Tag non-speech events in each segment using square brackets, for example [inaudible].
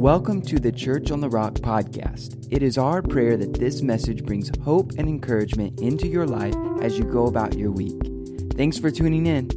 Welcome to the Church on the Rock podcast. It is our prayer that this message brings hope and encouragement into your life as you go about your week. Thanks for tuning in.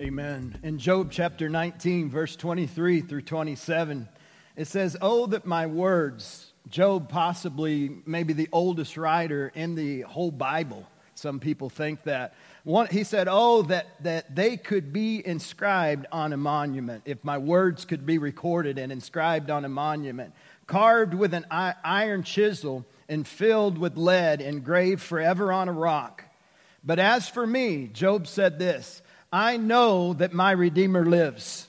Amen. In Job chapter 19, verse 23 through 27, it says, Oh, that my words, Job, possibly maybe the oldest writer in the whole Bible. Some people think that. One, he said, Oh, that, that they could be inscribed on a monument, if my words could be recorded and inscribed on a monument, carved with an iron chisel and filled with lead, engraved forever on a rock. But as for me, Job said this I know that my Redeemer lives,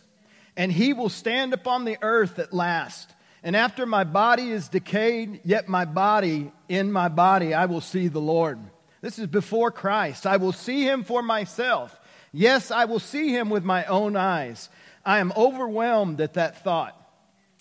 and he will stand upon the earth at last. And after my body is decayed, yet my body, in my body, I will see the Lord. This is before Christ. I will see him for myself. Yes, I will see him with my own eyes. I am overwhelmed at that thought.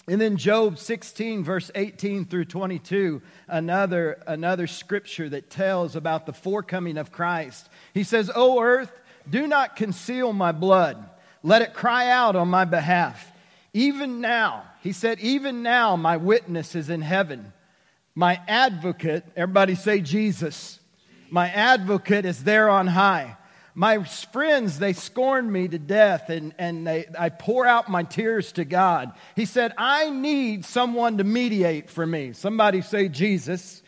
And then Job 16, verse 18 through 22, another, another scripture that tells about the forecoming of Christ. He says, O earth, do not conceal my blood. Let it cry out on my behalf. Even now, he said, even now my witness is in heaven. My advocate, everybody say Jesus my advocate is there on high. My friends, they scorn me to death, and, and they, I pour out my tears to God. He said, I need someone to mediate for me. Somebody say, Jesus.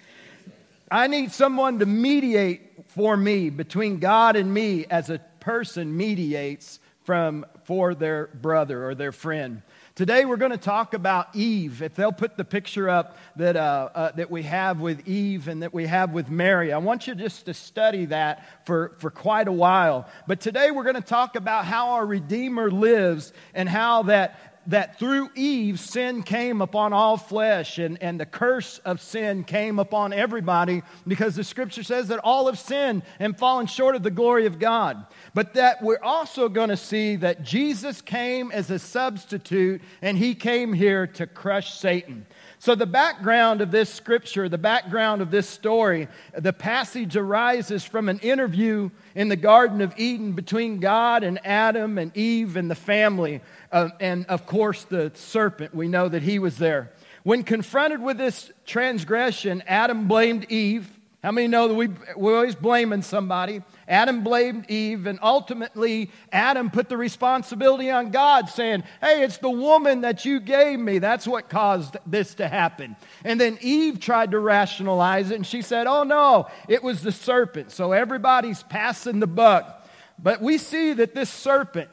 I need someone to mediate for me between God and me as a person mediates from, for their brother or their friend. Today we're going to talk about Eve. If they'll put the picture up that, uh, uh, that we have with Eve and that we have with Mary, I want you just to study that for, for quite a while. But today we're going to talk about how our Redeemer lives and how that that through Eve, sin came upon all flesh, and, and the curse of sin came upon everybody because the scripture says that all have sinned and fallen short of the glory of God. But that we're also going to see that Jesus came as a substitute, and he came here to crush Satan. So, the background of this scripture, the background of this story, the passage arises from an interview in the Garden of Eden between God and Adam and Eve and the family. Uh, and of course, the serpent, we know that he was there. When confronted with this transgression, Adam blamed Eve. How many know that we, we're always blaming somebody? Adam blamed Eve, and ultimately, Adam put the responsibility on God, saying, Hey, it's the woman that you gave me. That's what caused this to happen. And then Eve tried to rationalize it, and she said, Oh, no, it was the serpent. So everybody's passing the buck. But we see that this serpent,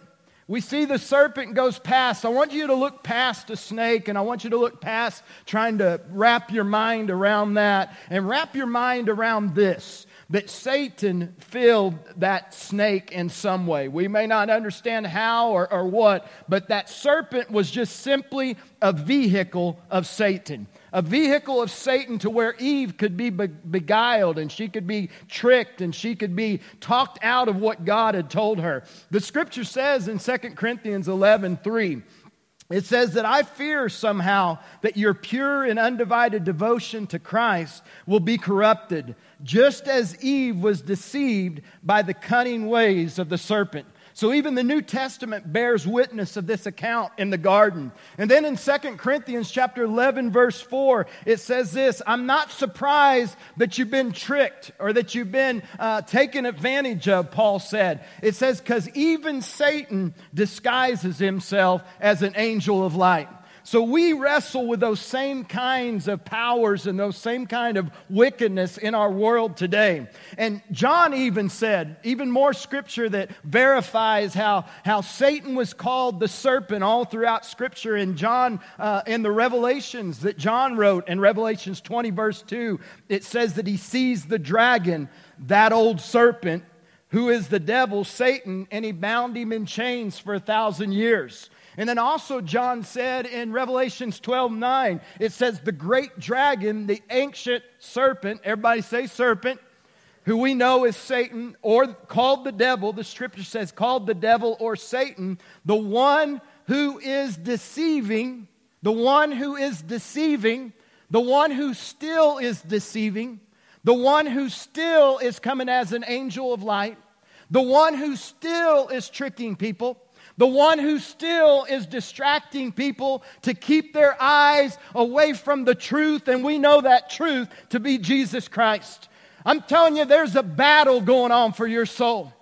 we see the serpent goes past. I want you to look past a snake, and I want you to look past trying to wrap your mind around that and wrap your mind around this that Satan filled that snake in some way. We may not understand how or, or what, but that serpent was just simply a vehicle of Satan a vehicle of Satan to where Eve could be beguiled and she could be tricked and she could be talked out of what God had told her. The scripture says in 2 Corinthians 11 3, it says that I fear somehow that your pure and undivided devotion to Christ will be corrupted, just as Eve was deceived by the cunning ways of the serpent. So even the New Testament bears witness of this account in the garden. And then in 2 Corinthians chapter 11 verse 4, it says this, I'm not surprised that you've been tricked or that you've been uh, taken advantage of, Paul said. It says, because even Satan disguises himself as an angel of light. So we wrestle with those same kinds of powers and those same kind of wickedness in our world today. And John even said, even more scripture that verifies how, how Satan was called the serpent all throughout scripture in John, uh, in the Revelations that John wrote in Revelations 20, verse 2, it says that he sees the dragon, that old serpent, who is the devil, Satan, and he bound him in chains for a thousand years. And then also, John said in Revelations 12 9, it says, The great dragon, the ancient serpent, everybody say serpent, who we know is Satan or called the devil, the scripture says called the devil or Satan, the one who is deceiving, the one who is deceiving the one who still is deceiving, the one who still is coming as an angel of light, the one who still is tricking people, the one who still is distracting people to keep their eyes away from the truth, and we know that truth to be Jesus Christ. I'm telling you, there's a battle going on for your soul.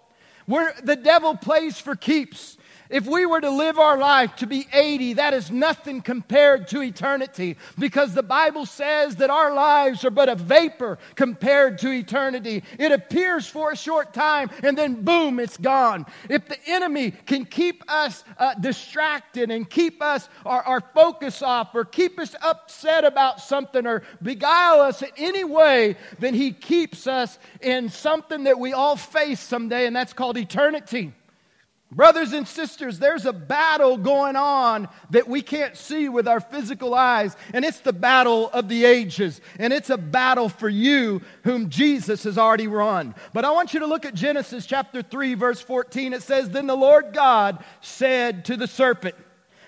Where the devil plays for keeps. If we were to live our life to be 80, that is nothing compared to eternity because the Bible says that our lives are but a vapor compared to eternity. It appears for a short time and then boom, it's gone. If the enemy can keep us uh, distracted and keep us our, our focus off or keep us upset about something or beguile us in any way, then he keeps us in something that we all face someday, and that's called eternity. Brothers and sisters, there's a battle going on that we can't see with our physical eyes, and it's the battle of the ages, and it's a battle for you whom Jesus has already run. But I want you to look at Genesis chapter 3, verse 14. It says, Then the Lord God said to the serpent,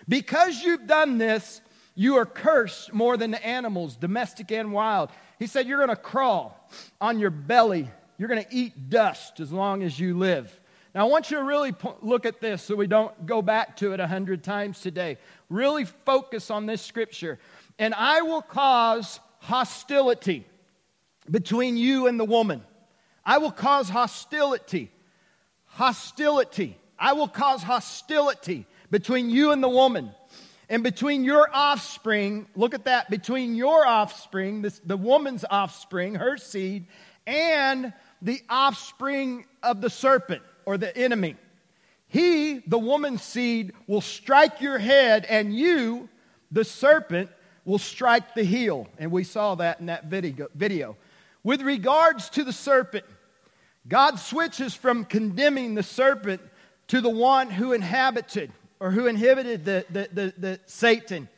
Because you've done this, you are cursed more than the animals, domestic and wild. He said, You're going to crawl on your belly, you're going to eat dust as long as you live. Now, I want you to really look at this so we don't go back to it a hundred times today. Really focus on this scripture. And I will cause hostility between you and the woman. I will cause hostility. Hostility. I will cause hostility between you and the woman. And between your offspring, look at that, between your offspring, this, the woman's offspring, her seed, and the offspring of the serpent or the enemy. He, the woman's seed, will strike your head, and you, the serpent, will strike the heel. And we saw that in that video. With regards to the serpent, God switches from condemning the serpent to the one who inhabited or who inhibited the, the, the, the Satan.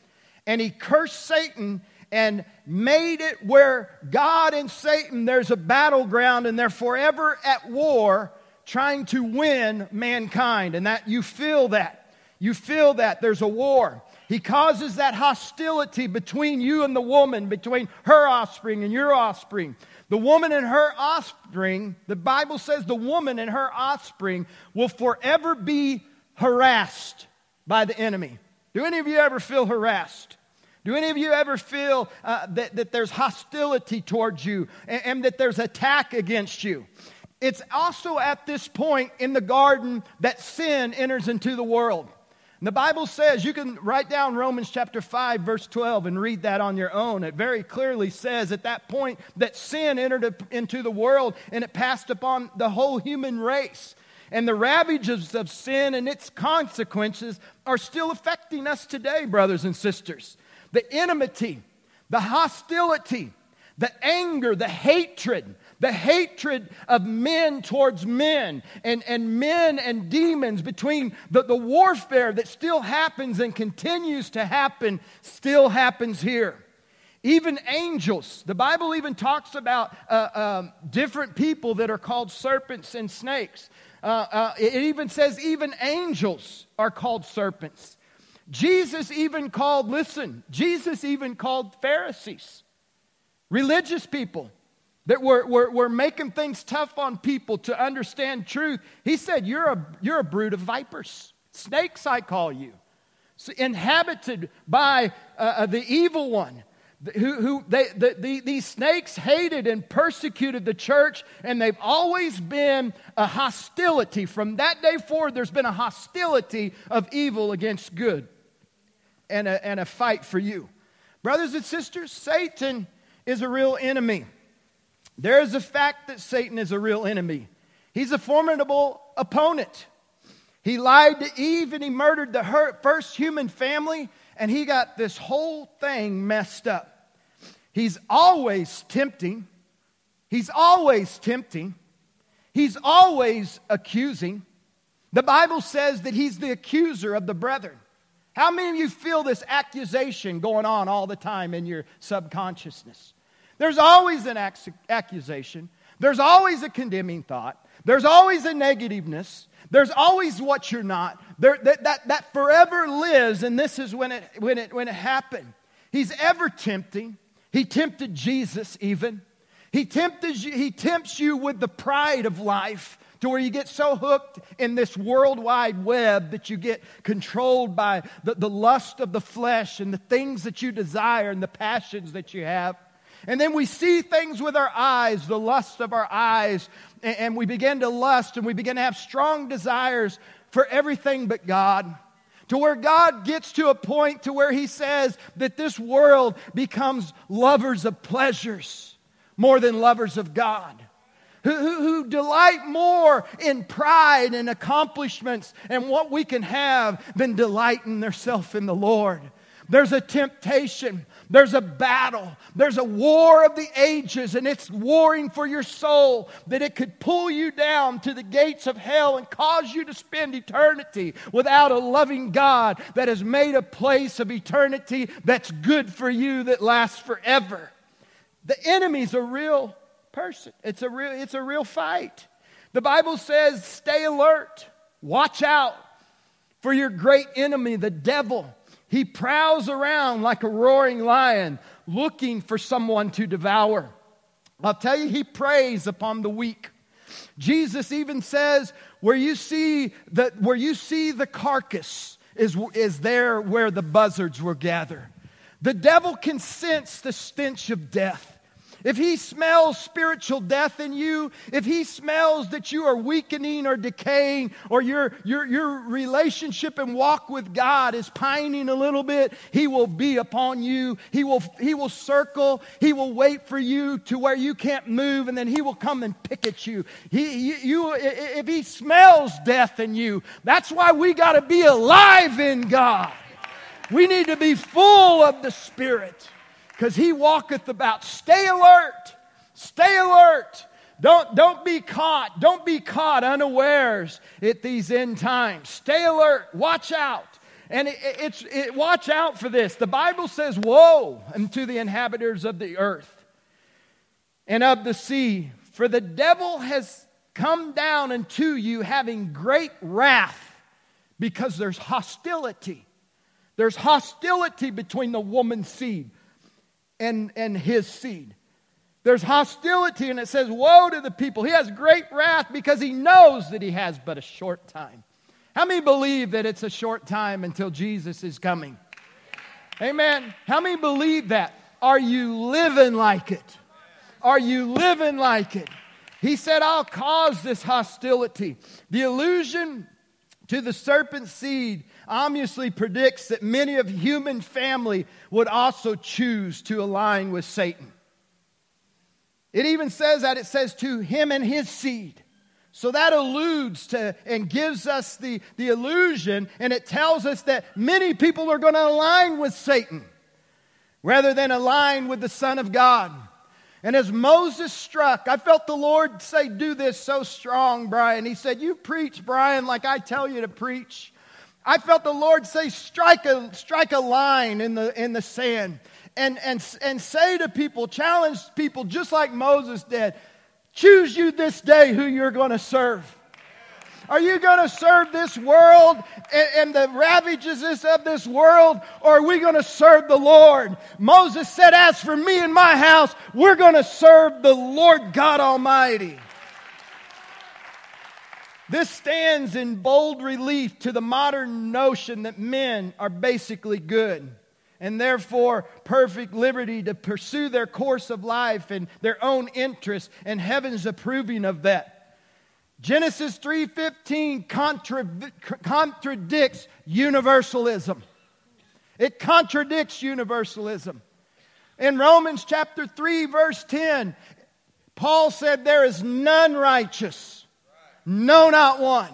And he cursed Satan and made it where God and Satan, there's a battleground and they're forever at war trying to win mankind. And that you feel that. You feel that there's a war. He causes that hostility between you and the woman, between her offspring and your offspring. The woman and her offspring, the Bible says the woman and her offspring will forever be harassed by the enemy. Do any of you ever feel harassed? Do any of you ever feel uh, that, that there's hostility towards you and, and that there's attack against you? It's also at this point in the garden that sin enters into the world. And the Bible says, you can write down Romans chapter 5, verse 12, and read that on your own. It very clearly says at that point that sin entered into the world and it passed upon the whole human race. And the ravages of sin and its consequences are still affecting us today, brothers and sisters. The enmity, the hostility, the anger, the hatred, the hatred of men towards men and, and men and demons between the, the warfare that still happens and continues to happen still happens here. Even angels, the Bible even talks about uh, um, different people that are called serpents and snakes. Uh, uh, it even says even angels are called serpents. Jesus even called, listen, Jesus even called Pharisees, religious people that were, were, were making things tough on people to understand truth. He said, You're a, you're a brood of vipers. Snakes, I call you. So inhabited by uh, uh the evil one. Who, who they, the, the, these snakes hated and persecuted the church, and they've always been a hostility. From that day forward, there's been a hostility of evil against good and a, and a fight for you. Brothers and sisters, Satan is a real enemy. There is a fact that Satan is a real enemy. He's a formidable opponent. He lied to Eve and he murdered the first human family, and he got this whole thing messed up. He's always tempting. He's always tempting. He's always accusing. The Bible says that he's the accuser of the brethren. How many of you feel this accusation going on all the time in your subconsciousness? There's always an accusation. There's always a condemning thought. There's always a negativeness. There's always what you're not. There, that, that, that forever lives, and this is when it, when, it, when it happened. He's ever tempting. He tempted Jesus even. He, tempted you, he tempts you with the pride of life to where you get so hooked in this worldwide web that you get controlled by the, the lust of the flesh and the things that you desire and the passions that you have. And then we see things with our eyes, the lust of our eyes, and, we begin to lust and we begin to have strong desires for everything but God to where God gets to a point to where he says that this world becomes lovers of pleasures more than lovers of God who, who, who, delight more in pride and accomplishments and what we can have than delighting themselves in the Lord. There's a temptation. There's a battle. There's a war of the ages, and it's warring for your soul that it could pull you down to the gates of hell and cause you to spend eternity without a loving God that has made a place of eternity that's good for you, that lasts forever. The enemy's a real person. It's a real, it's a real fight. The Bible says, stay alert, watch out for your great enemy, the devil. He prowls around like a roaring lion, looking for someone to devour. I'll tell you, he preys upon the weak. Jesus even says, where you see the, where you see the carcass is, is there where the buzzards will gather. The devil can sense the stench of death if he smells spiritual death in you, if he smells that you are weakening or decaying, or your, your, your relationship and walk with God is pining a little bit, he will be upon you. He will, he will circle. He will wait for you to where you can't move, and then he will come and pick at you. He, you, you if he smells death in you, that's why we got to be alive in God. We need to be full of the Spirit because he walketh about. Stay alert. Stay alert. Don't, don't be caught. Don't be caught unawares at these end times. Stay alert. Watch out. And it, it's it, watch out for this. The Bible says, "Woe unto the inhabitants of the earth and of the sea, for the devil has come down unto you, having great wrath, because there's hostility. There's hostility between the woman's seed and, and his seed. There's hostility, and it says, Woe to the people. He has great wrath because he knows that he has but a short time. How many believe that it's a short time until Jesus is coming? Amen. How many believe that? Are you living like it? Are you living like it? He said, I'll cause this hostility. The allusion to the serpent seed obviously predicts that many of human family would also choose to align with Satan. It even says that it says to him and his seed. So that alludes to and gives us the, the illusion, and it tells us that many people are going to align with Satan rather than align with the Son of God. And as Moses struck, I felt the Lord say, Do this so strong, Brian. He said, You preach, Brian, like I tell you to preach. I felt the Lord say, strike a, strike a line in the, in the sand and, and, and say to people, challenge people just like Moses did choose you this day who you're going to serve. Are you going to serve this world and, and the ravages of this world, or are we going to serve the Lord? Moses said, As for me and my house, we're going to serve the Lord God Almighty. This stands in bold relief to the modern notion that men are basically good and therefore perfect liberty to pursue their course of life and their own interests and heaven's approving of that. Genesis 3:15 contra- contradicts universalism. It contradicts universalism. In Romans chapter 3 verse 10, Paul said there is none righteous no, not one.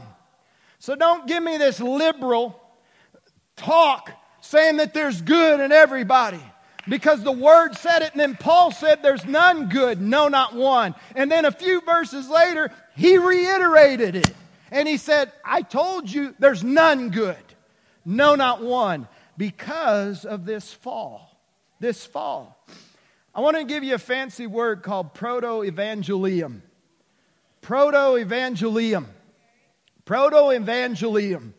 So don't give me this liberal talk saying that there's good in everybody. Because the word said it, and then Paul said, There's none good, no, not one. And then a few verses later, he reiterated it. And he said, I told you there's none good, no, not one, because of this fall. This fall. I want to give you a fancy word called proto evangelium. Proto evangelium. Proto evangelium.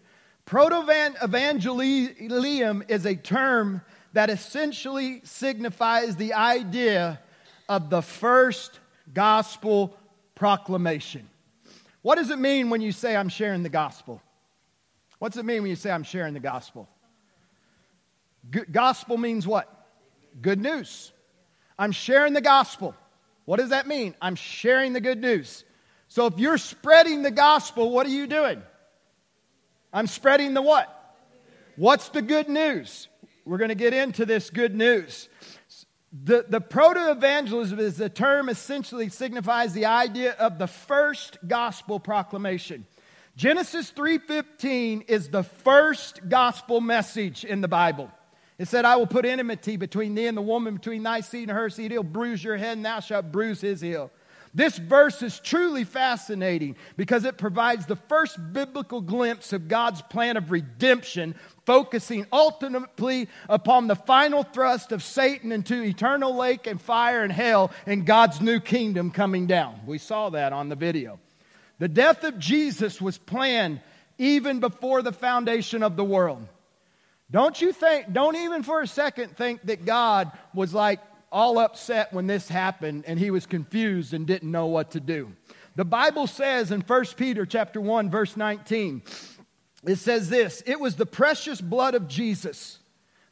Proto evangelium is a term that essentially signifies the idea of the first gospel proclamation. What does it mean when you say, I'm sharing the gospel? What's it mean when you say, I'm sharing the gospel? G- gospel means what? Good news. I'm sharing the gospel. What does that mean? I'm sharing the good news. So if you're spreading the gospel, what are you doing? I'm spreading the what? What's the good news? We're going to get into this good news. The, the proto evangelism is a term essentially signifies the idea of the first gospel proclamation. Genesis 3:15 is the first gospel message in the Bible. It said, I will put enmity between thee and the woman, between thy seed and her seed. He'll bruise your head, and thou shalt bruise his heel. This verse is truly fascinating because it provides the first biblical glimpse of God's plan of redemption, focusing ultimately upon the final thrust of Satan into eternal lake and fire and hell and God's new kingdom coming down. We saw that on the video. The death of Jesus was planned even before the foundation of the world. Don't you think, don't even for a second think that God was like all upset when this happened and he was confused and didn't know what to do. The Bible says in 1 Peter chapter 1 verse 19, it says this, it was the precious blood of Jesus.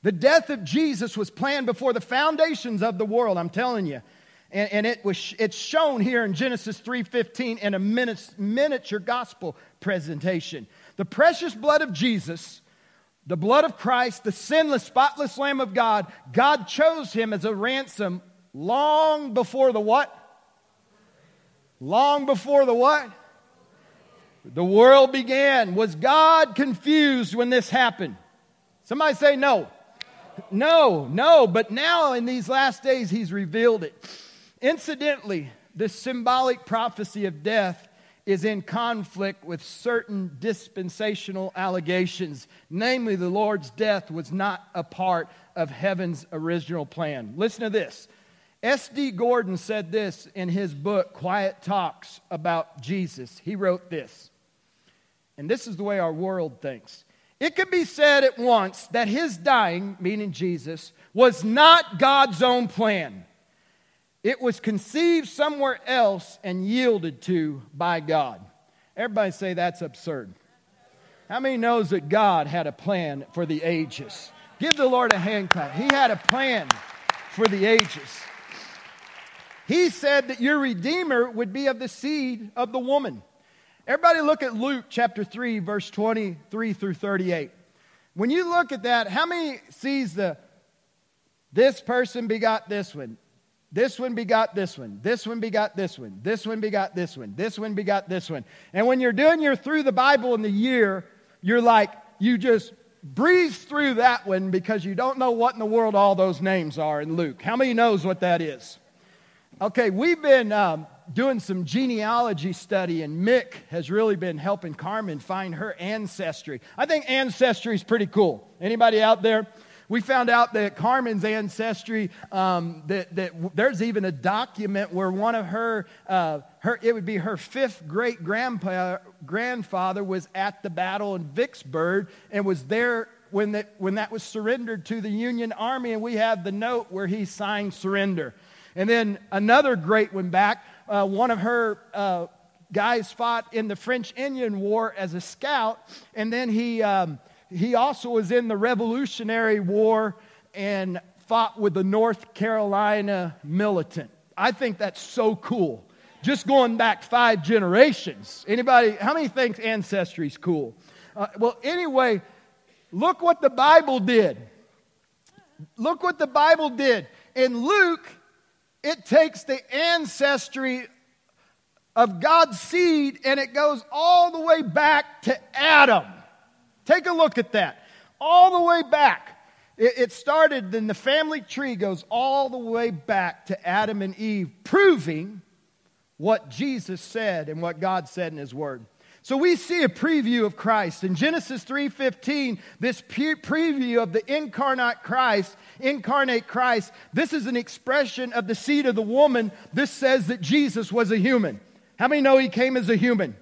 The death of Jesus was planned before the foundations of the world, I'm telling you. And, and it was, it's shown here in Genesis 3.15 in a miniature gospel presentation. The precious blood of Jesus the blood of Christ, the sinless, spotless Lamb of God, God chose him as a ransom long before the what? Long before the what? The world began. Was God confused when this happened? Somebody say no. No, no, but now in these last days, he's revealed it. Incidentally, this symbolic prophecy of death is in conflict with certain dispensational allegations. Namely, the Lord's death was not a part of heaven's original plan. Listen to this. S.D. Gordon said this in his book, Quiet Talks about Jesus. He wrote this, and this is the way our world thinks. It could be said at once that his dying, meaning Jesus, was not God's own plan. It was conceived somewhere else and yielded to by God. Everybody say that's absurd. How many knows that God had a plan for the ages? Give the Lord a hand clap. He had a plan for the ages. He said that your Redeemer would be of the seed of the woman. Everybody look at Luke chapter 3, verse 23 through 38. When you look at that, how many sees the this person begot this one, this one begot this one. This one begot this one. This one begot this one. This one begot this one. And when you're doing your through the Bible in the year, you're like, you just breeze through that one because you don't know what in the world all those names are in Luke. How many knows what that is? Okay, we've been um, doing some genealogy study, and Mick has really been helping Carmen find her ancestry. I think ancestry is pretty cool. Anybody out there? We found out that Carmen's ancestry, um, that, that there's even a document where one of her, uh, her it would be her fifth great grandfather was at the battle in Vicksburg and was there when that, when that was surrendered to the Union Army. And we have the note where he signed surrender. And then another great one back, uh, one of her uh, guys fought in the French Indian War as a scout, and then he. Um, he also was in the Revolutionary War and fought with the North Carolina militant. I think that's so cool. Just going back five generations. Anybody, how many thinks ancestry is cool? Uh, well, anyway, look what the Bible did. Look what the Bible did. In Luke, it takes the ancestry of God's seed and it goes all the way back to Adam. Take a look at that. All the way back. It, started, then the family tree goes all the way back to Adam and Eve, proving what Jesus said and what God said in His Word. So we see a preview of Christ. In Genesis 3:15, this preview of the incarnate Christ, incarnate Christ, this is an expression of the seed of the woman. This says that Jesus was a human. How many know he came as a human?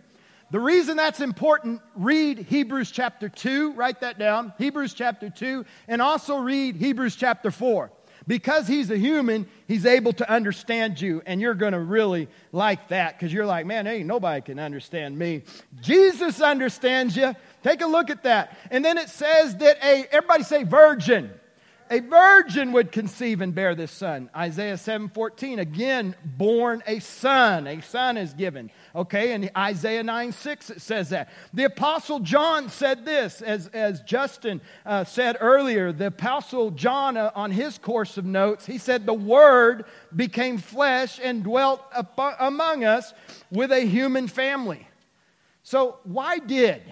The reason that's important, read Hebrews chapter 2, write that down, Hebrews chapter 2, and also read Hebrews chapter 4. Because he's a human, he's able to understand you, and you're going to really like that because you're like, man, ain't nobody can understand me. Jesus understands you. Take a look at that. And then it says that a, everybody say virgin a virgin would conceive and bear this son. Isaiah 7.14 again born a son. A son is given. Okay and isaiah 9 6 it says that. The apostle john said this as, as justin uh, said earlier the apostle john uh, on his course of notes he said the word became flesh and dwelt among us with a human family. So why did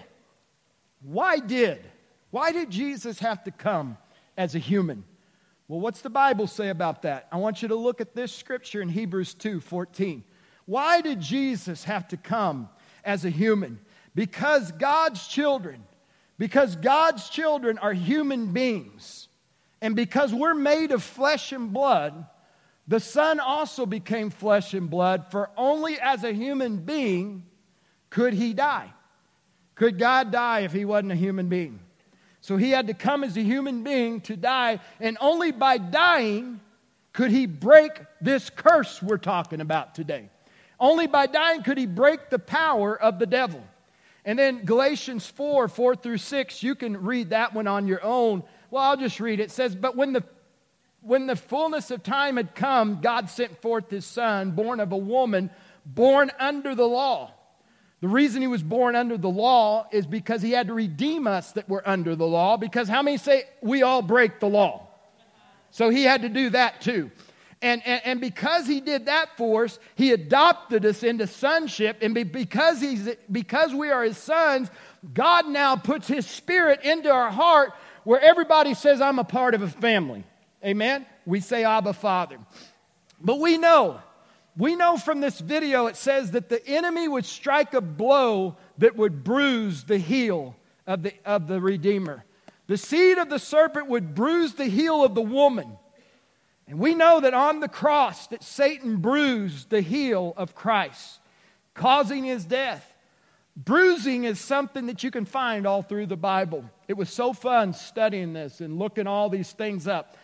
why did why did jesus have to come as a human. Well, what's the Bible say about that? I want you to look at this scripture in Hebrews 2 14. Why did Jesus have to come as a human? Because God's children, because God's children are human beings, and because we're made of flesh and blood, the Son also became flesh and blood, for only as a human being could he die. Could God die if he wasn't a human being? So he had to come as a human being to die, and only by dying could he break this curse we're talking about today. Only by dying could he break the power of the devil. And then Galatians 4 4 through 6, you can read that one on your own. Well, I'll just read it. It says, But when the when the fullness of time had come, God sent forth his son, born of a woman, born under the law the reason he was born under the law is because he had to redeem us that were under the law. Because how many say we all break the law? So he had to do that too. And, and, and because he did that for us, he adopted us into sonship. And because, he's, because we are his sons, God now puts his spirit into our heart where everybody says, I'm a part of a family. Amen? We say, Abba, Father. But we know we know from this video it says that the enemy would strike a blow that would bruise the heel of the, of the Redeemer. The seed of the serpent would bruise the heel of the woman. And we know that on the cross that Satan bruised the heel of Christ, causing his death. Bruising is something that you can find all through the Bible. It was so fun studying this and looking all these things up.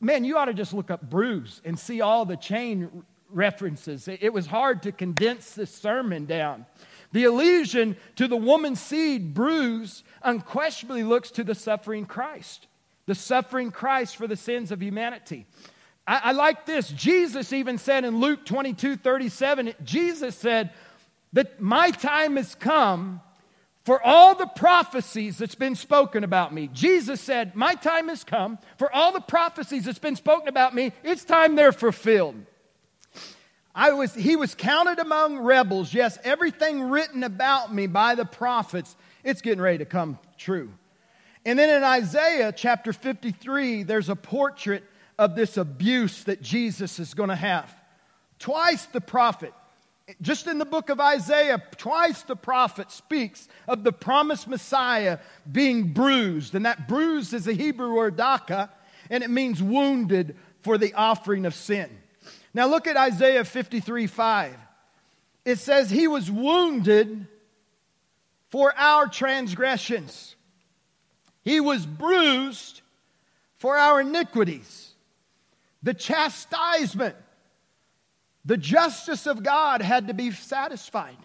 Man, you ought to just look up bruise and see all the chain references. It was hard to condense this sermon down. The allusion to the woman's seed bruise unquestionably looks to the suffering Christ, the suffering Christ for the sins of humanity. I, I, like this. Jesus even said in Luke 22 37, Jesus said that my time has come for all the prophecies that's been spoken about me. Jesus said, My time has come for all the prophecies that's been spoken about me. It's time they're fulfilled. I was, he was counted among rebels. Yes, everything written about me by the prophets, it's getting ready to come true. And then in Isaiah chapter 53, there's a portrait of this abuse that Jesus is going to have. Twice the prophet, just in the book of Isaiah, twice the prophet speaks of the promised Messiah being bruised. And that bruised is a Hebrew word daka, and it means wounded for the offering of sin. Now look at Isaiah 53 5. It says, He was wounded for our transgressions, He was bruised for our iniquities. The chastisement, the justice of God had to be satisfied.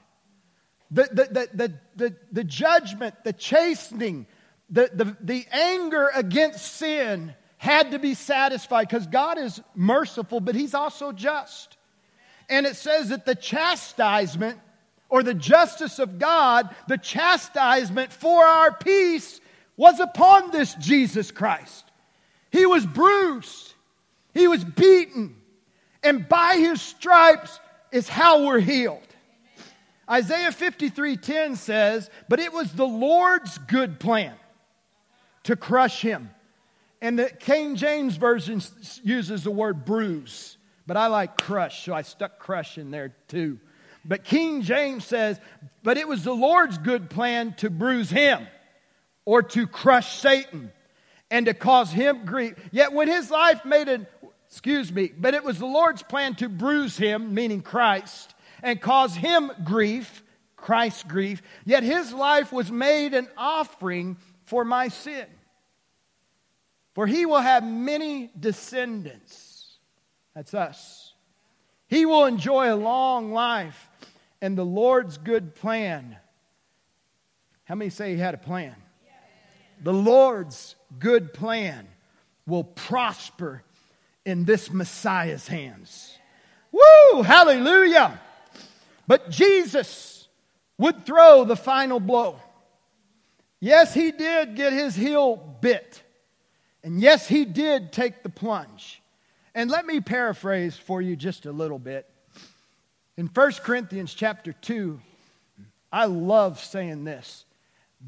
The, the, the, the, the, judgment, the chastening, the, the, the anger against sin had to be satisfied because God is merciful, but He's also just. And it says that the chastisement or the justice of God, the chastisement for our peace was upon this Jesus Christ. He was bruised, He was beaten, and by His stripes is how we're healed. Isaiah 53:10 says, "But it was the Lord's good plan to crush him." And the King James Version uses the word bruise, but I like crush, so I stuck crush in there too. But King James says, But it was the Lord's good plan to bruise him or to crush Satan and to cause him grief. Yet when his life made an, excuse me, but it was the Lord's plan to bruise him, meaning Christ, and cause him grief, Christ's grief, yet his life was made an offering for my sin. For he will have many descendants. That's us. He will enjoy a long life and the Lord's good plan. How many say he had a plan? The Lord's good plan will prosper in this Messiah's hands. Woo! Hallelujah! But Jesus would throw the final blow. Yes, he did get his heel bit. And yes, he did take the plunge. And let me paraphrase for you just a little bit. In 1 Corinthians chapter 2, I love saying this.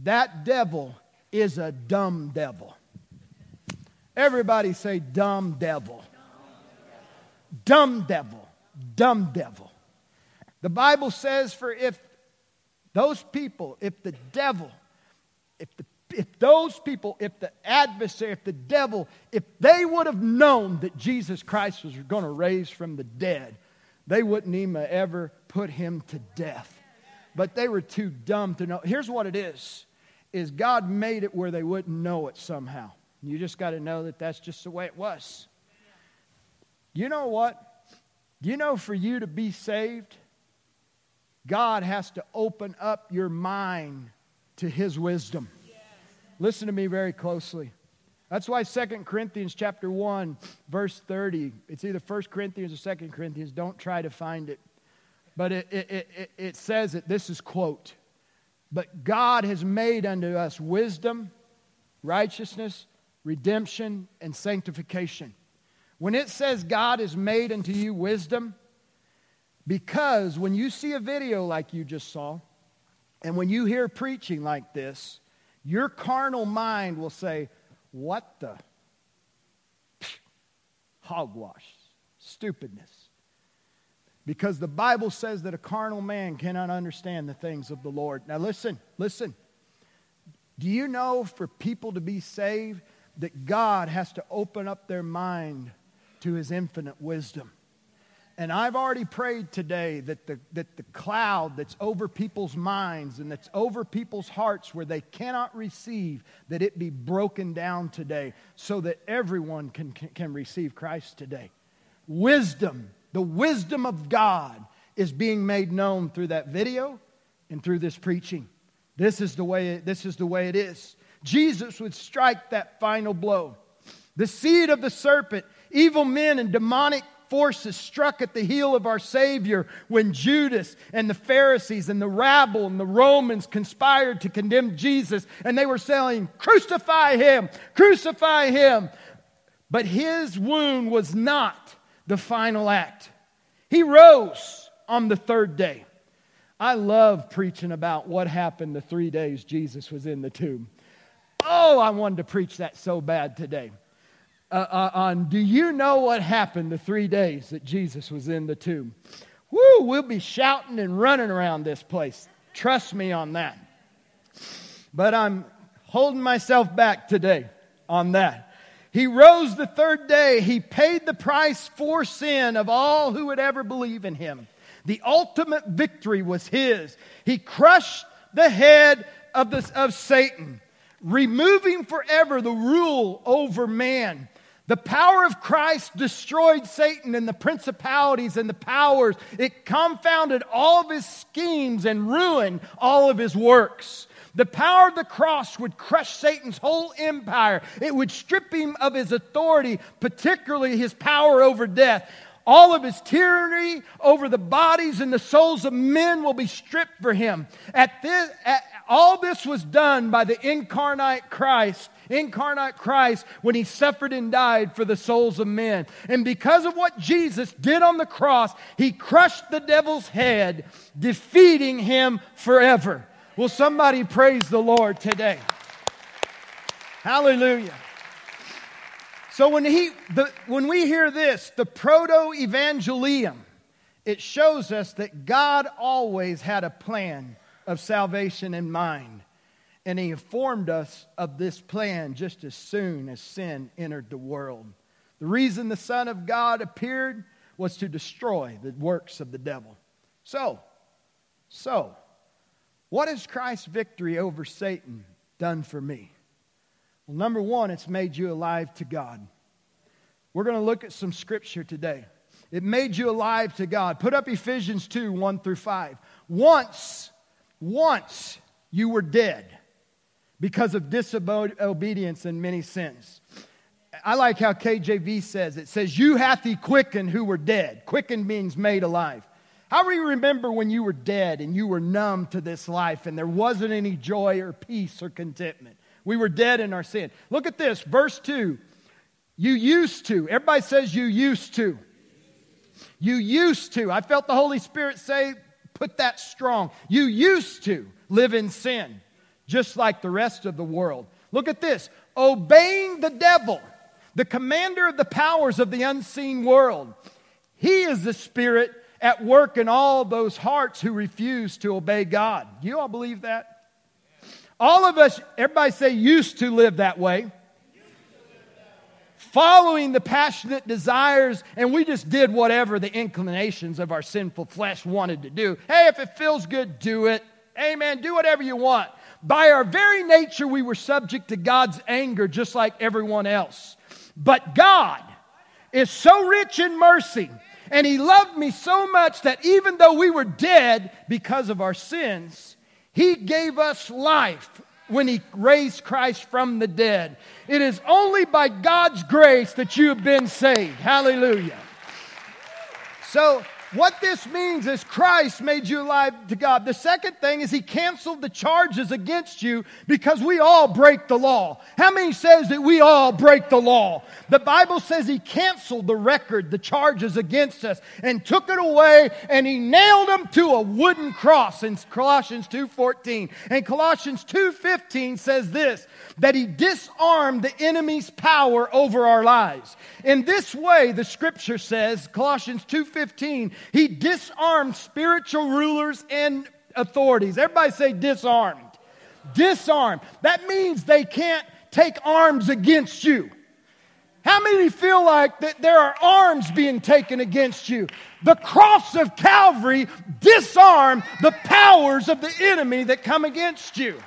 That devil is a dumb devil. Everybody say, dumb devil. Dumb devil. Dumb devil. The Bible says, for if those people, if the devil, if the if those people, if the adversary, if the devil, if they would have known that Jesus Christ was going to raise from the dead, they wouldn't even ever put him to death. But they were too dumb to know. Here's what it is is God made it where they wouldn't know it somehow. You just got to know that that's just the way it was. You know what? You know, for you to be saved, God has to open up your mind to His wisdom. Listen to me very closely. That's why 2 Corinthians chapter 1, verse 30, it's either 1 Corinthians or 2 Corinthians. Don't try to find it. But it, it, it, it says that this is quote, but God has made unto us wisdom, righteousness, redemption, and sanctification. When it says God has made unto you wisdom, because when you see a video like you just saw, and when you hear preaching like this, your carnal mind will say, What the? Hogwash, stupidness. Because the Bible says that a carnal man cannot understand the things of the Lord. Now, listen, listen. Do you know for people to be saved that God has to open up their mind to his infinite wisdom? And I've already prayed today that the, that the cloud that's over people's minds and that's over people's hearts where they cannot receive, that it be broken down today so that everyone can, can, can receive Christ today. Wisdom the wisdom of God is being made known through that video and through this preaching. This is the way it, this is the way it is. Jesus would strike that final blow. The seed of the serpent, evil men and demonic forces struck at the heel of our Savior when Judas and the Pharisees and the rabble and the Romans conspired to condemn Jesus. And they were saying, Crucify him, crucify him. But his wound was not the final act. He rose on the third day. I love preaching about what happened the three days Jesus was in the tomb. Oh, I wanted to preach that so bad today. Uh, uh, on do you know what happened the three days that Jesus was in the tomb? Woo, we'll be shouting and running around this place. Trust me on that. But I'm holding myself back today on that. He rose the third day. He paid the price for sin of all who would ever believe in him. The ultimate victory was his. He crushed the head of, the, of Satan, removing forever the rule over man. The power of Christ destroyed Satan and the principalities and the powers. It confounded all of his schemes and ruined all of his works. The power of the cross would crush Satan's whole empire. It would strip him of his authority, particularly his power over death. All of his tyranny over the bodies and the souls of men will be stripped for him. At this, at, all this was done by the incarnate Christ, incarnate Christ, when he suffered and died for the souls of men. And because of what Jesus did on the cross, he crushed the devil's head, defeating him forever. Will somebody praise the Lord today? Hallelujah. So when, he, the, when we hear this, the proto evangelium, it shows us that God always had a plan of salvation in mind. And he informed us of this plan just as soon as sin entered the world. The reason the Son of God appeared was to destroy the works of the devil. So, so, What has Christ's victory over Satan done for me? Well, number one, it's made you alive to God. We're going to look at some scripture today. It made you alive to God. Put up Ephesians 2 1 through 5. Once, once you were dead because of disobedience and many sins. I like how KJV says it says, You hath he quickened who were dead. Quickened means made alive. How do you remember when you were dead and you were numb to this life and there wasn't any joy or peace or contentment? We were dead in our sin. Look at this, verse 2. You used to. Everybody says you used to. You used to. I felt the Holy Spirit say, put that strong. You used to live in sin, just like the rest of the world. Look at this obeying the devil, the commander of the powers of the unseen world. He is the spirit at work in all those hearts who refuse to obey God. You all believe that? All of us, everybody say, used to live that way. Following the passionate desires, and we just did whatever the inclinations of our sinful flesh wanted to do. Hey, if it feels good, do it. Amen. Do whatever you want. By our very nature, we were subject to God's anger just like everyone else. But God is so rich in mercy, and He loved me so much that even though we were dead because of our sins, he gave us life when He raised Christ from the dead. It is only by God's grace that you have been saved. Hallelujah. So, what this means is Christ made you alive to God. The second thing is he canceled the charges against you because we all break the law. How many says that we all break the law? The Bible says he canceled the record, the charges against us and took it away and he nailed them to a wooden cross in Colossians 2:14. And Colossians 2:15 says this, that he disarmed the enemy's power over our lives. In this way, the scripture says, Colossians 2:15, he disarmed spiritual rulers and authorities. Everybody say disarmed. Disarmed. That means they can't take arms against you. How many feel like that there are arms being taken against you? The cross of Calvary disarmed the powers of the enemy that come against you.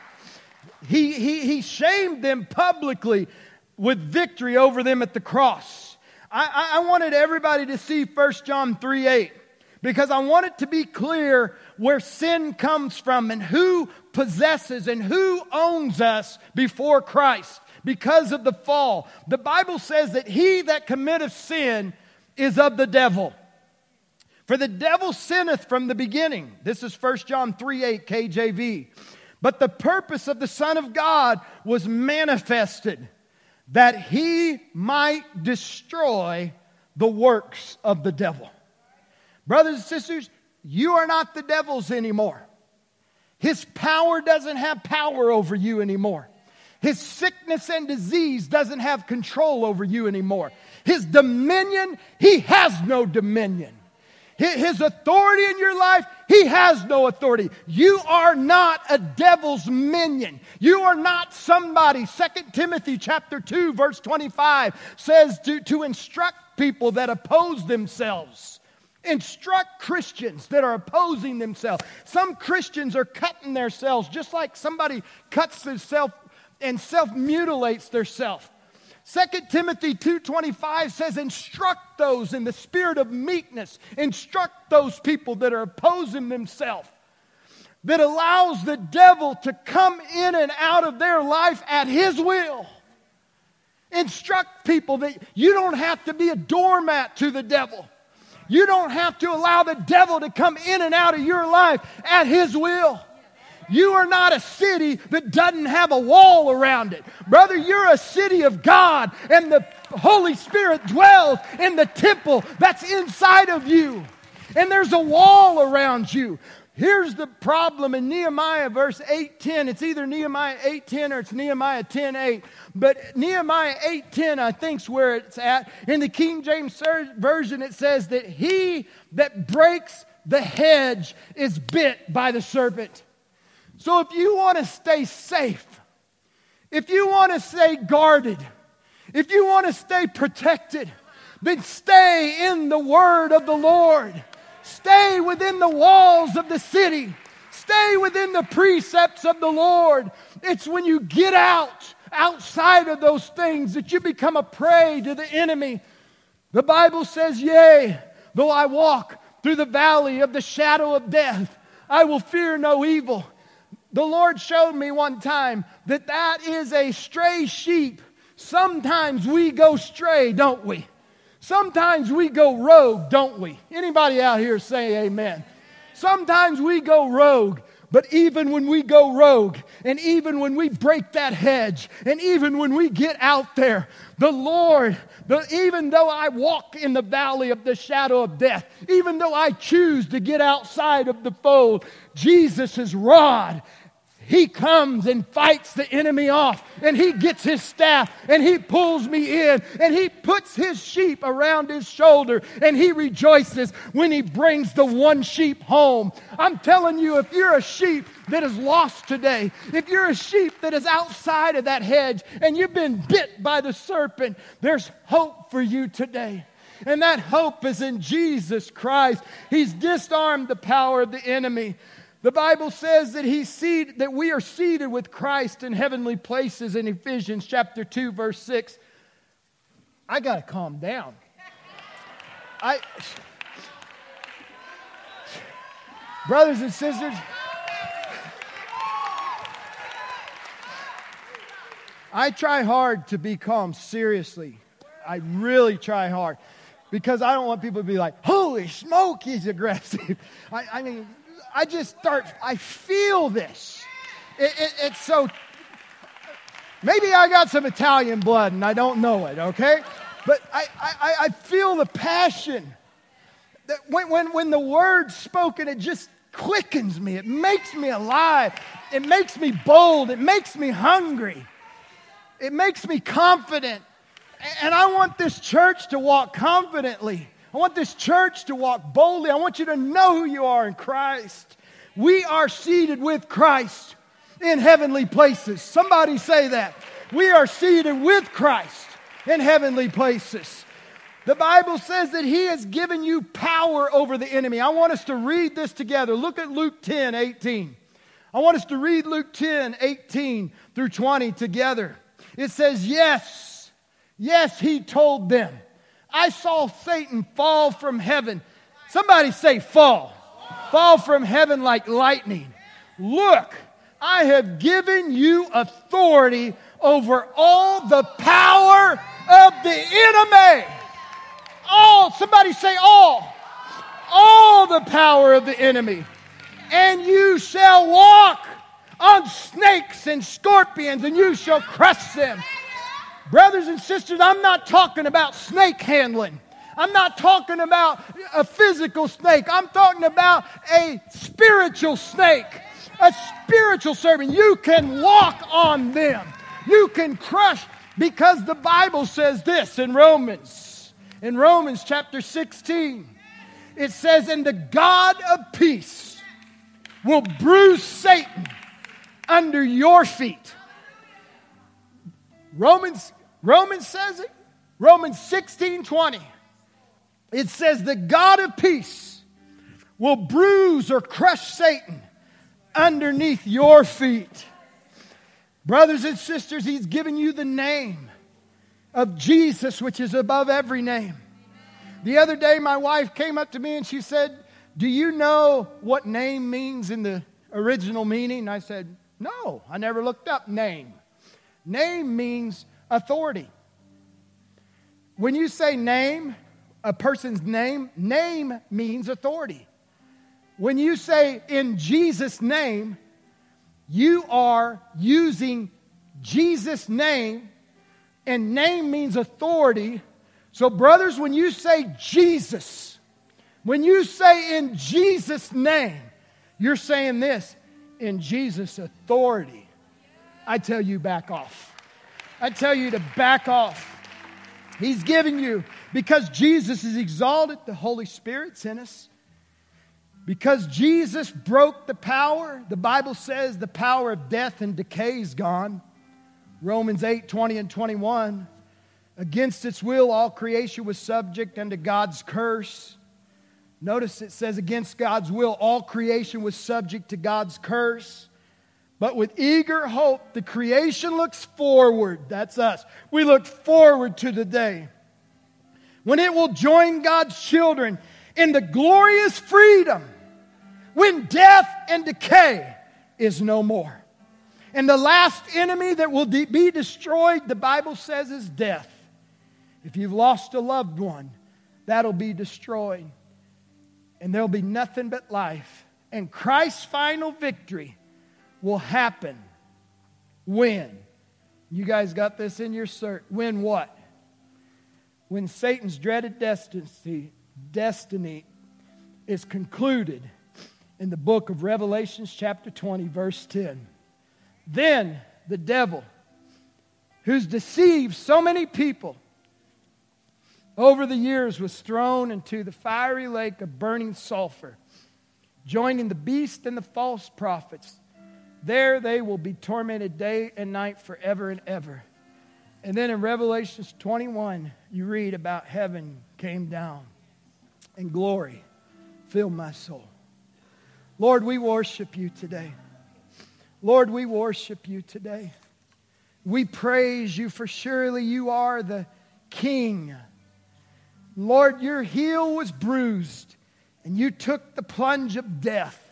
He, he, he shamed them publicly with victory over them at the cross. I, I wanted everybody to see 1 John 3 8 because I want it to be clear where sin comes from and who possesses and who owns us before Christ because of the fall. The Bible says that he that committeth sin is of the devil. For the devil sinneth from the beginning. This is 1 John 3 8 KJV. But the purpose of the Son of God was manifested that he might destroy the works of the devil. Brothers and sisters, you are not the devil's anymore. His power doesn't have power over you anymore. His sickness and disease doesn't have control over you anymore. His dominion, he has no dominion. His authority in your life, he has no authority. You are not a devil's minion. You are not somebody. Second Timothy chapter 2 verse 25 says to, to instruct people that oppose themselves. Instruct Christians that are opposing themselves. Some Christians are cutting themselves just like somebody cuts themselves and self mutilates themselves. 2 Timothy 2:25 says instruct those in the spirit of meekness. Instruct those people that are opposing themselves. That allows the devil to come in and out of their life at his will. Instruct people that you don't have to be a doormat to the devil. You don't have to allow the devil to come in and out of your life at his will. You are not a city that doesn't have a wall around it. Brother, you're a city of God, and the Holy Spirit dwells in the temple that's inside of you. And there's a wall around you. Here's the problem in Nehemiah verse 8:10. It's either Nehemiah 8:10 or it's Nehemiah 10:8. But Nehemiah 8:10 I think's where it's at. In the King James version it says that he that breaks the hedge is bit by the serpent. So if you want to stay safe, if you want to stay guarded, if you want to stay protected, then stay in the word of the Lord. Stay within the walls of the city. stay within the precepts of the Lord. It's when you get out, outside of those things, that you become a prey to the enemy. The Bible says, Yea, though I walk through the valley of the shadow of death, I will fear no evil. The Lord showed me one time that that is a stray sheep. Sometimes we go stray, don't we? Sometimes we go rogue, don't we? Anybody out here say amen? Sometimes we go rogue. But even when we go rogue, and even when we break that hedge, and even when we get out there, the Lord, the, even though I walk in the valley of the shadow of death, even though I choose to get outside of the fold, Jesus' rod he comes and fights the enemy off, and he gets his staff and he pulls me in, and he puts his sheep around his shoulder, and he rejoices when he brings the one sheep home. I'm telling you, if you're a sheep that is lost today, if you're a sheep that is outside of that hedge and you've been bit by the serpent, there's hope for you today. And that hope is in Jesus Christ. He's disarmed the power of the enemy. The Bible says that he's seated, that we are seated with Christ in heavenly places in Ephesians chapter 2, verse 6. I got to calm down. I, brothers and sisters, I try hard to be calm, seriously. I really try hard because I don't want people to be like, holy smoke, he's aggressive. [laughs] I, I mean, I just start, I feel this. It, it, it's so, maybe I got some Italian blood and I don't know it, okay? But I, I, I feel the passion. That when, when, when the word's spoken, it just quickens me. It makes me alive. It makes me bold. It makes me hungry. It makes me confident. And I want this church to walk confidently. I want this church to walk boldly. I want you to know who you are in Christ. We are seated with Christ in heavenly places. Somebody say that. We are seated with Christ in heavenly places. The Bible says that He has given you power over the enemy. I want us to read this together. Look at Luke 10 18. I want us to read Luke 10 18 through 20 together. It says, Yes, yes, He told them. I saw Satan fall from heaven. Somebody say, fall. Fall from heaven like lightning. Look, I have given you authority over all the power of the enemy. All, somebody say, all. All the power of the enemy. And you shall walk on snakes and scorpions, and you shall crush them Brothers and sisters, I'm not talking about snake handling. I'm not talking about a physical snake. I'm talking about a spiritual snake, a spiritual serpent. You can walk on them, you can crush, because the Bible says this in Romans, in Romans chapter 16. It says, And the God of peace will bruise Satan under your feet. Romans Romans says it. Romans 16 20. It says, The God of peace will bruise or crush Satan underneath your feet. Brothers and sisters, He's given you the name of Jesus, which is above every name. The other day, my wife came up to me and she said, Do you know what name means in the original meaning? I said, No, I never looked up name. Name means authority. When you say name, a person's name, name means authority. When you say in Jesus' name, you are using Jesus' name, and name means authority. So, brothers, when you say Jesus, when you say in Jesus' name, you're saying this in Jesus' authority. I tell you, back off. I tell you to back off. He's giving you, because Jesus is exalted, the Holy Spirit's in us. Because Jesus broke the power, the Bible says the power of death and decay is gone. Romans 8 20 and 21. Against its will, all creation was subject unto God's curse. Notice it says, against God's will, all creation was subject to God's curse. But with eager hope, the creation looks forward. That's us. We look forward to the day when it will join God's children in the glorious freedom when death and decay is no more. And the last enemy that will de- be destroyed, the Bible says, is death. If you've lost a loved one, that'll be destroyed. And there'll be nothing but life. And Christ's final victory will happen when? You guys got this in your cert. When what? When Satan's dreaded destiny, destiny is concluded in the book of Revelations, chapter 20, verse 10. Then the devil, who's deceived so many people over the years, was thrown into the fiery lake of burning sulfur, joining the beast and the false prophets. There they will be tormented day and night forever and ever. And then in Revelations 21, you read about heaven came down and glory filled my soul. Lord, we worship you today. Lord, we worship you today. We praise you for surely you are the King. Lord, your heel was bruised and you took the plunge of death,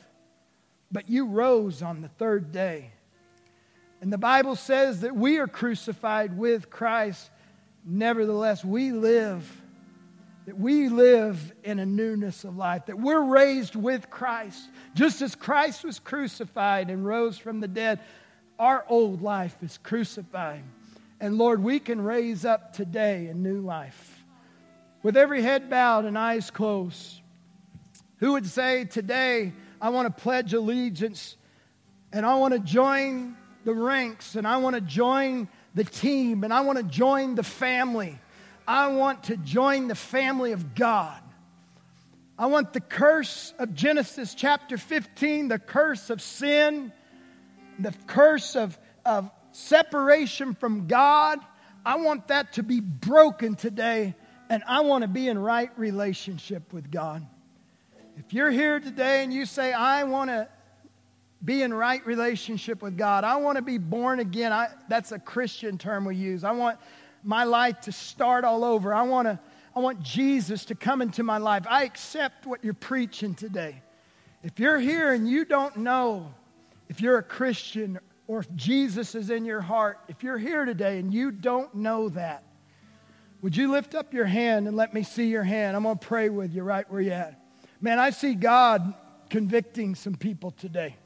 but you rose on the third day. And the Bible says that we are crucified with Christ. Nevertheless, we live that we live in a newness of life, that we're raised with Christ. Just as Christ was crucified and rose from the dead, our old life is crucified. And Lord, we can raise up today a new life. With every head bowed and eyes closed, who would say, Today I want to pledge allegiance and I want to join the ranks and I want to join the team and I want to join the family I want to join the family of God. I want the curse of Genesis chapter 15, the curse of sin, the curse of, of separation from God. I want that to be broken today, and I want to be in right relationship with God. If you're here today and you say, I want to be in right relationship with God, I want to be born again, I, that's a Christian term we use. I want my life to start all over. I want to I want Jesus to come into my life. I accept what you're preaching today. If you're here and you don't know if you're a Christian or if Jesus is in your heart, if you're here today and you don't know that, would you lift up your hand and let me see your hand? I'm going to pray with you right where you're at. Man, I see God convicting some people today.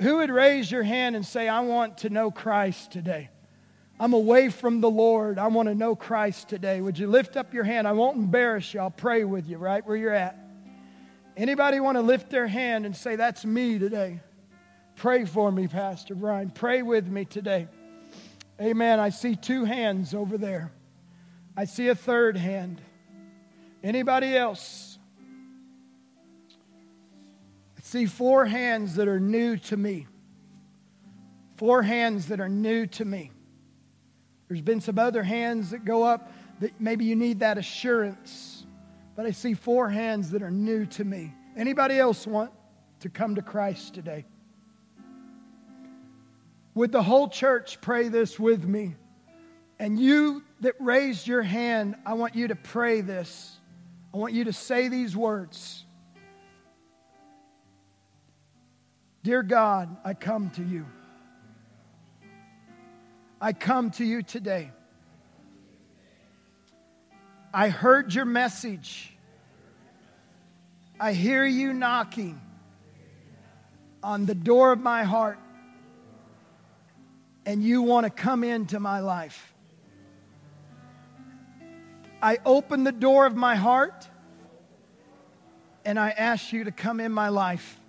Who would raise your hand and say, I want to know Christ today? I'm away from the Lord. I want to know Christ today. Would you lift up your hand? I won't embarrass you. I'll pray with you right where you're at. Anybody want to lift their hand and say, That's me today? Pray for me, Pastor Brian. Pray with me today. Amen. I see two hands over there. I see a third hand. Anybody else? See four hands that are new to me. Four hands that are new to me. There's been some other hands that go up that maybe you need that assurance. But I see four hands that are new to me. Anybody else want to come to Christ today? Would the whole church pray this with me? And you that raised your hand, I want you to pray this. I want you to say these words Dear God, I come to you. I come to you today. I heard your message. I hear you knocking on the door of my heart, and you want to come into my life. I open the door of my heart, and I ask you to come in my life.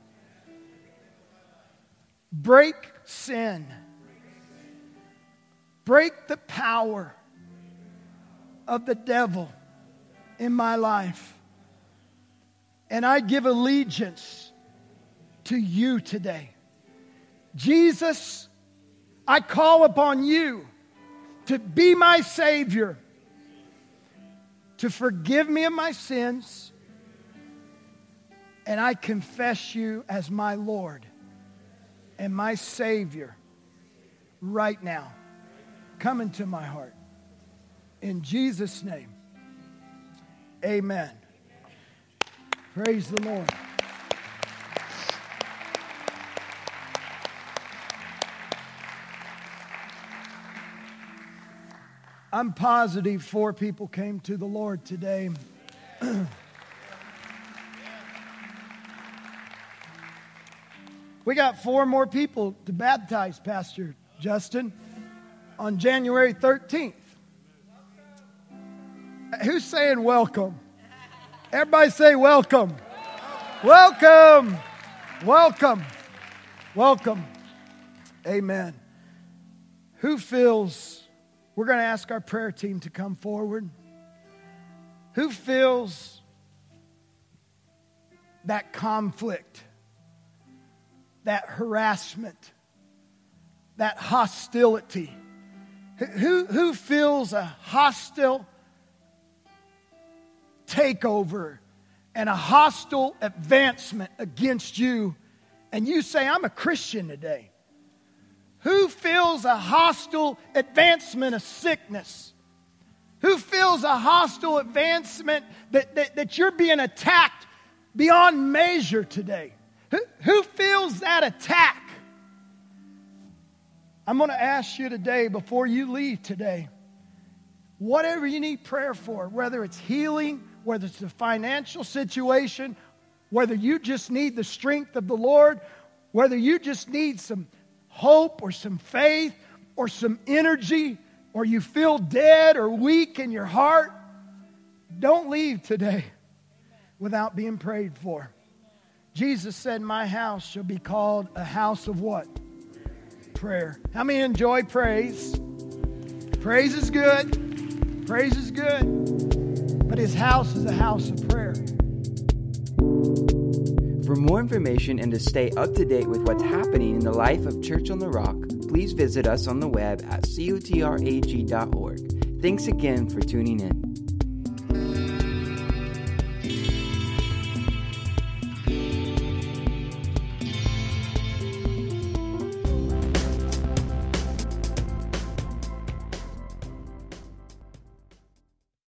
Break sin break the power of the devil in my life. And I give allegiance to you today. Jesus, I call upon you to be my Savior, to forgive me of my sins, And I confess you as my Lord and my Savior right now. Come into my heart. In Jesus' name, amen. Praise the Lord. I'm positive four people came to the Lord today. [clears throat] we got four more people to baptize, Pastor Justin, on January 13th. Who's saying welcome? Everybody say welcome. Welcome. Welcome. Welcome. Amen. Who feels we're going to ask our prayer team to come forward. Who feels that conflict, that harassment, that hostility? Who, who feels a hostile takeover and a hostile advancement against you? And you say, I'm a Christian today. Who feels a hostile advancement of sickness? Who feels a hostile advancement that, that, that you're being attacked beyond measure today? Who, feels that attack? I'm going to ask you today, before you leave today, whatever you need prayer for, whether it's healing, whether it's a financial situation, whether you just need the strength of the Lord, whether you just need some hope or some faith or some energy or you feel dead or weak in your heart, don't leave today without being prayed for. Jesus said, My house shall be called a house of what? Prayer. How many enjoy praise? Praise is good. Praise is good. But his house is a house of prayer. For more information and to stay up to date with what's happening in the life of Church on the Rock, please visit us on the web at cotrag.org. Thanks again for tuning in.